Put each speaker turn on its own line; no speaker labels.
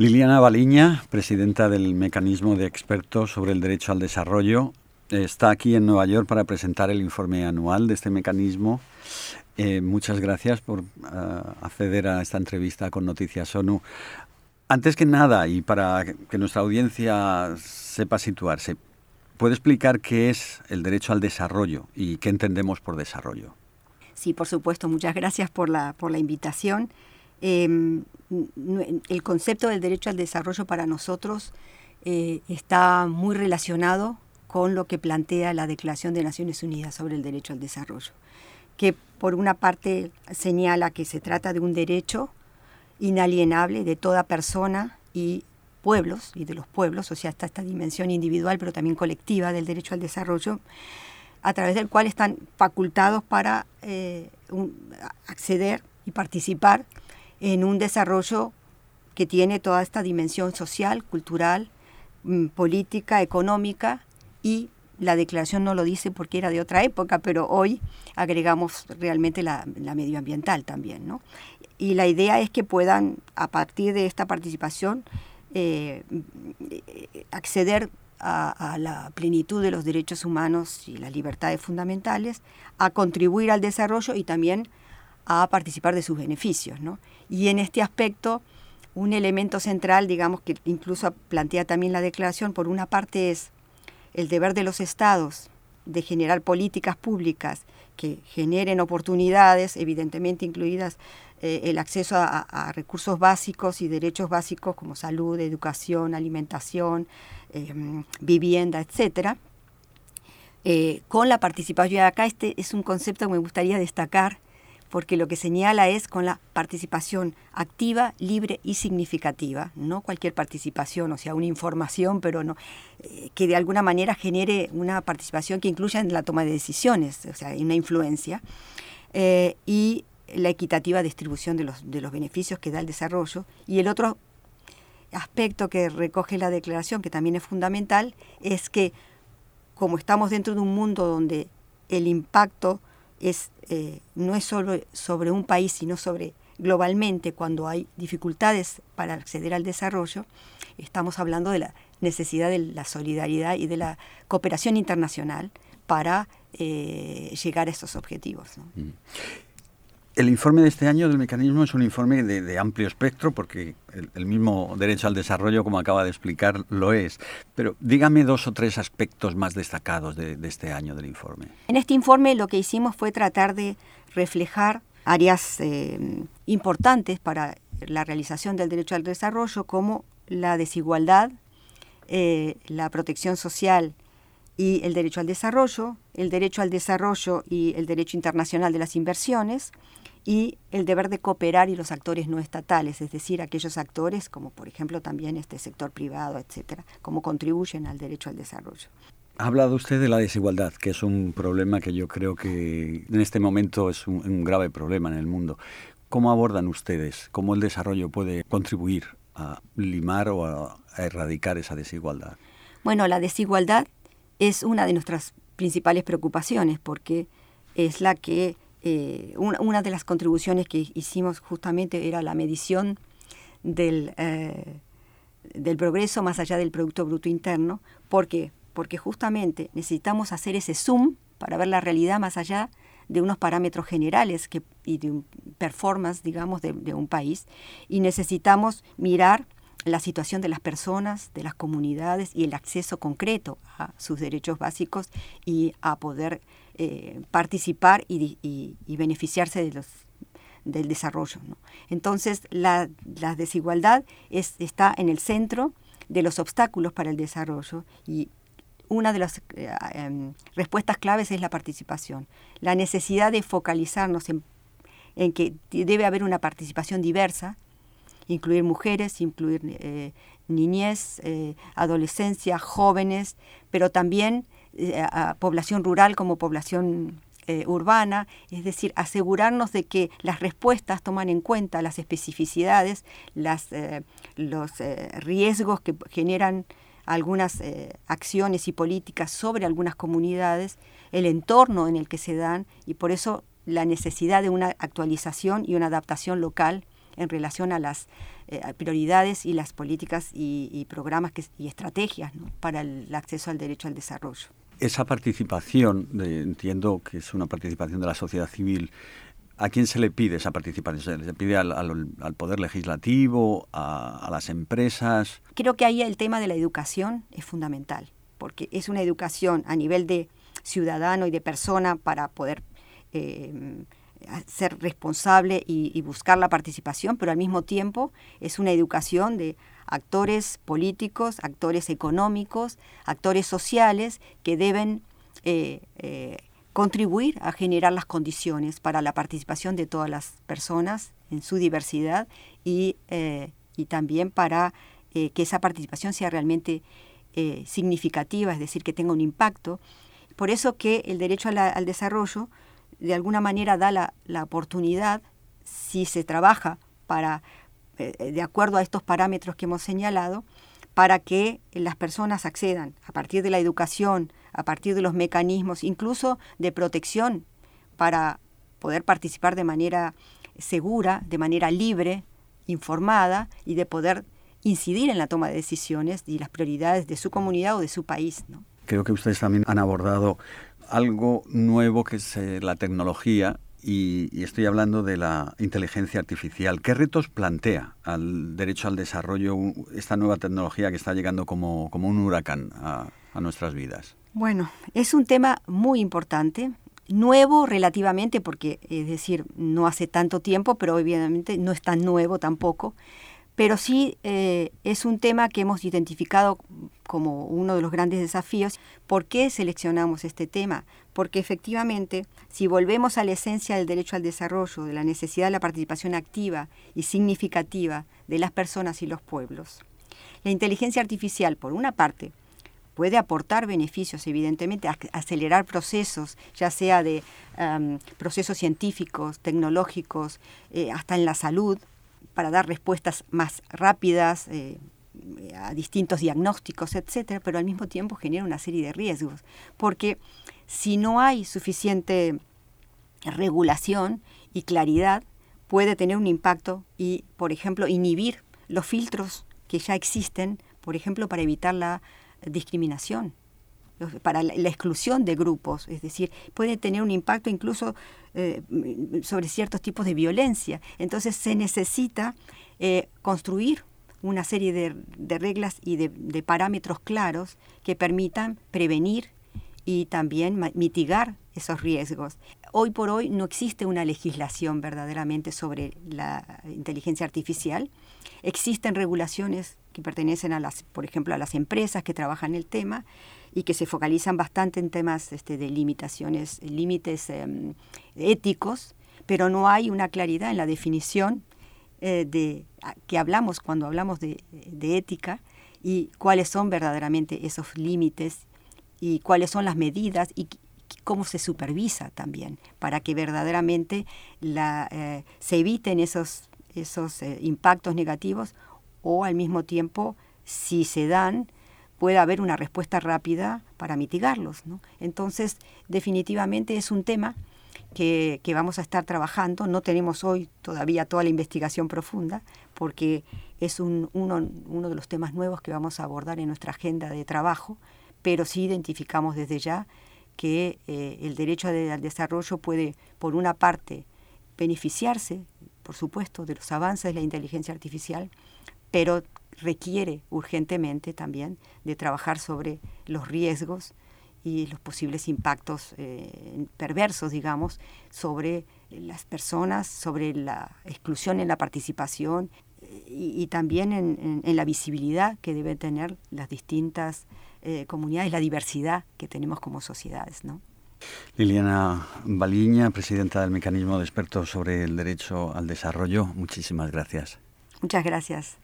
Liliana Baliña, presidenta del Mecanismo de Expertos sobre el Derecho al Desarrollo, está aquí en Nueva York para presentar el informe anual de este mecanismo. Eh, muchas gracias por eh, acceder a esta entrevista con Noticias ONU. Antes que nada, y para que nuestra audiencia sepa situarse, ¿puede explicar qué es el derecho al desarrollo y qué entendemos por desarrollo?
Sí, por supuesto. Muchas gracias por la, por la invitación. Em, el concepto del derecho al desarrollo para nosotros eh, está muy relacionado con lo que plantea la Declaración de Naciones Unidas sobre el Derecho al Desarrollo, que por una parte señala que se trata de un derecho inalienable de toda persona y pueblos, y de los pueblos, o sea, está esta dimensión individual pero también colectiva del derecho al desarrollo, a través del cual están facultados para eh, acceder y participar en un desarrollo que tiene toda esta dimensión social, cultural, mm, política, económica y la declaración no lo dice porque era de otra época, pero hoy agregamos realmente la, medioambiental también. ¿no? Y la idea es que puedan, a partir de esta participación, eh, acceder a, a, la plenitud de los derechos humanos y las libertades fundamentales, a contribuir al desarrollo y también a participar de sus beneficios. ¿no? Y en este aspecto, un elemento central, digamos, que incluso plantea también la declaración, por una parte es el deber de los estados de generar políticas públicas que generen oportunidades, evidentemente incluidas eh, el acceso a, recursos básicos y derechos básicos como salud, educación, alimentación, em, vivienda, etcétera, eh, con la participación. Acá este es un concepto que me gustaría destacar porque lo que señala es con la participación activa, libre y significativa, no cualquier participación, o sea, una información, pero no eh, que de alguna manera genere una participación que incluya en la toma de decisiones, o sea, una influencia, eh, y la equitativa distribución de los, de los beneficios que da el desarrollo. Y el otro aspecto que recoge la declaración, que también es fundamental, es que como estamos dentro de un mundo donde el impacto es, eh, no es solo sobre un país, sino sobre globalmente cuando hay dificultades para acceder al desarrollo, estamos hablando de la necesidad de la solidaridad y de la cooperación internacional para eh, llegar a estos objetivos. Mm.
El informe de este año del mecanismo es un informe de, amplio espectro porque el, mismo derecho al desarrollo, como acaba de explicar, lo es. Pero dígame dos o tres aspectos más destacados de, este año del informe.
En este informe lo que hicimos fue tratar de reflejar áreas eh, importantes para la realización del derecho al desarrollo como la desigualdad, eh, la protección social y el derecho al desarrollo, el derecho al desarrollo y el derecho internacional de las inversiones, y el deber de cooperar y los actores no estatales, es decir, aquellos actores como por ejemplo también este sector privado, etcétera, cómo contribuyen al derecho al desarrollo.
Ha hablado usted de la desigualdad, que es un problema que yo creo que en este momento es un, grave problema en el mundo. ¿Cómo abordan ustedes? ¿Cómo el desarrollo puede contribuir a limar o a erradicar esa desigualdad?
Bueno, la desigualdad es una de nuestras principales preocupaciones porque es la que eh, una, de las contribuciones que hicimos justamente era la medición del, eh, del progreso más allá del Producto Bruto Interno. ¿Por qué? Porque justamente necesitamos hacer ese zoom para ver la realidad más allá de unos parámetros generales que, y de un performance, digamos, de un país. Y necesitamos mirar la situación de las personas, de las comunidades y el acceso concreto a sus derechos básicos y a poder eh, participar y, beneficiarse de los, del desarrollo. Entonces, la, desigualdad está en el centro de los obstáculos para el desarrollo y una de las eh, em, respuestas claves es la participación, la necesidad de focalizarnos en, que debe haber una participación diversa, incluir mujeres, incluir eh, niñez, adolescencia, jóvenes, pero también eh, población rural como población eh, urbana, es decir, asegurarnos de que las respuestas toman en cuenta las especificidades, las, eh, los riesgos que generan algunas acciones y políticas sobre algunas comunidades, el entorno en el que se dan y por eso la necesidad de una actualización y una adaptación local en relación a las eh, prioridades y las políticas y, programas y estrategias para el acceso al derecho al desarrollo.
Esa participación, entiendo que es una participación de la sociedad civil, ¿A quién se le pide esa participación? ¿Se le pide al, Poder Legislativo, a, las empresas?
Creo que ahí el tema de la educación es fundamental, porque es una educación a nivel de ciudadano y de persona para poder eh, ser responsable y, buscar la participación, pero al mismo tiempo es una educación de actores políticos, actores económicos, actores sociales que deben eh, eh, contribuir a generar las condiciones para la participación de todas las personas en su diversidad y, eh, también para que esa participación sea realmente significativa, es decir, que tenga un impacto. Por eso que el derecho al desarrollo de alguna manera da la, la oportunidad, si se trabaja para, eh, de acuerdo a estos parámetros que hemos señalado, para que las personas accedan a partir de la educación, a partir de los mecanismos, incluso de protección, para poder participar de manera segura, de manera libre, informada y de poder incidir en la toma de decisiones y las prioridades de su comunidad o de su país. ¿no?
Creo que ustedes también han abordado algo nuevo que es eh, la tecnología y, estoy hablando de la inteligencia artificial. ¿Qué retos plantea al derecho al desarrollo esta nueva tecnología que está llegando como, como un huracán a, a nuestras vidas?
Bueno, es un tema muy importante, nuevo relativamente, porque es decir, no hace tanto tiempo, pero obviamente no es tan nuevo tampoco pero sí eh, es un tema que hemos identificado como uno de los grandes desafíos. ¿Por qué seleccionamos este tema? Porque efectivamente, si volvemos a la esencia del derecho al desarrollo, de la necesidad de la participación activa y significativa de las personas y los pueblos, la inteligencia artificial, por una parte, puede aportar beneficios, evidentemente, acelerar procesos, ya sea de procesos científicos, tecnológicos, eh, hasta en la salud, para dar respuestas más rápidas eh, a distintos diagnósticos, etcétera, pero al mismo tiempo genera una serie de riesgos, porque si no hay suficiente regulación y claridad, puede tener un impacto y, por ejemplo, inhibir los filtros que ya existen, por ejemplo, para evitar la discriminación para la, exclusión de grupos, es decir, puede tener un impacto incluso eh, sobre ciertos tipos de violencia. Entonces se necesita eh, construir una serie de, reglas y de, parámetros claros que permitan prevenir y también mitigar esos riesgos. Hoy por hoy no existe una legislación verdaderamente sobre la inteligencia artificial. Existen regulaciones que pertenecen a las, por ejemplo, a las empresas que trabajan el tema, y que se focalizan bastante en temas este, de limitaciones, límites em, éticos, pero no hay una claridad en la definición eh, de que hablamos cuando hablamos de, ética y cuáles son verdaderamente esos límites y cuáles son las medidas y cómo se supervisa también para que verdaderamente eh, se eviten esos, esos eh, impactos negativos o al mismo tiempo si se dan pueda haber una respuesta rápida para mitigarlos. Entonces, definitivamente es un tema que, vamos a estar trabajando. No tenemos hoy todavía toda la investigación profunda, porque es uno, de los temas nuevos que vamos a abordar en nuestra agenda de trabajo, pero sí identificamos desde ya que eh, el derecho al desarrollo puede, por una parte, beneficiarse, por supuesto, de los avances de la inteligencia artificial, pero requiere urgentemente también de trabajar sobre los riesgos y los posibles impactos eh, perversos, digamos, sobre las personas, sobre la exclusión en la participación y, también en, la visibilidad que deben tener las distintas eh, comunidades, la diversidad que tenemos como sociedades, ¿no?
Liliana Baliña, presidenta del Mecanismo de Expertos sobre el Derecho al Desarrollo, muchísimas gracias.
Muchas gracias.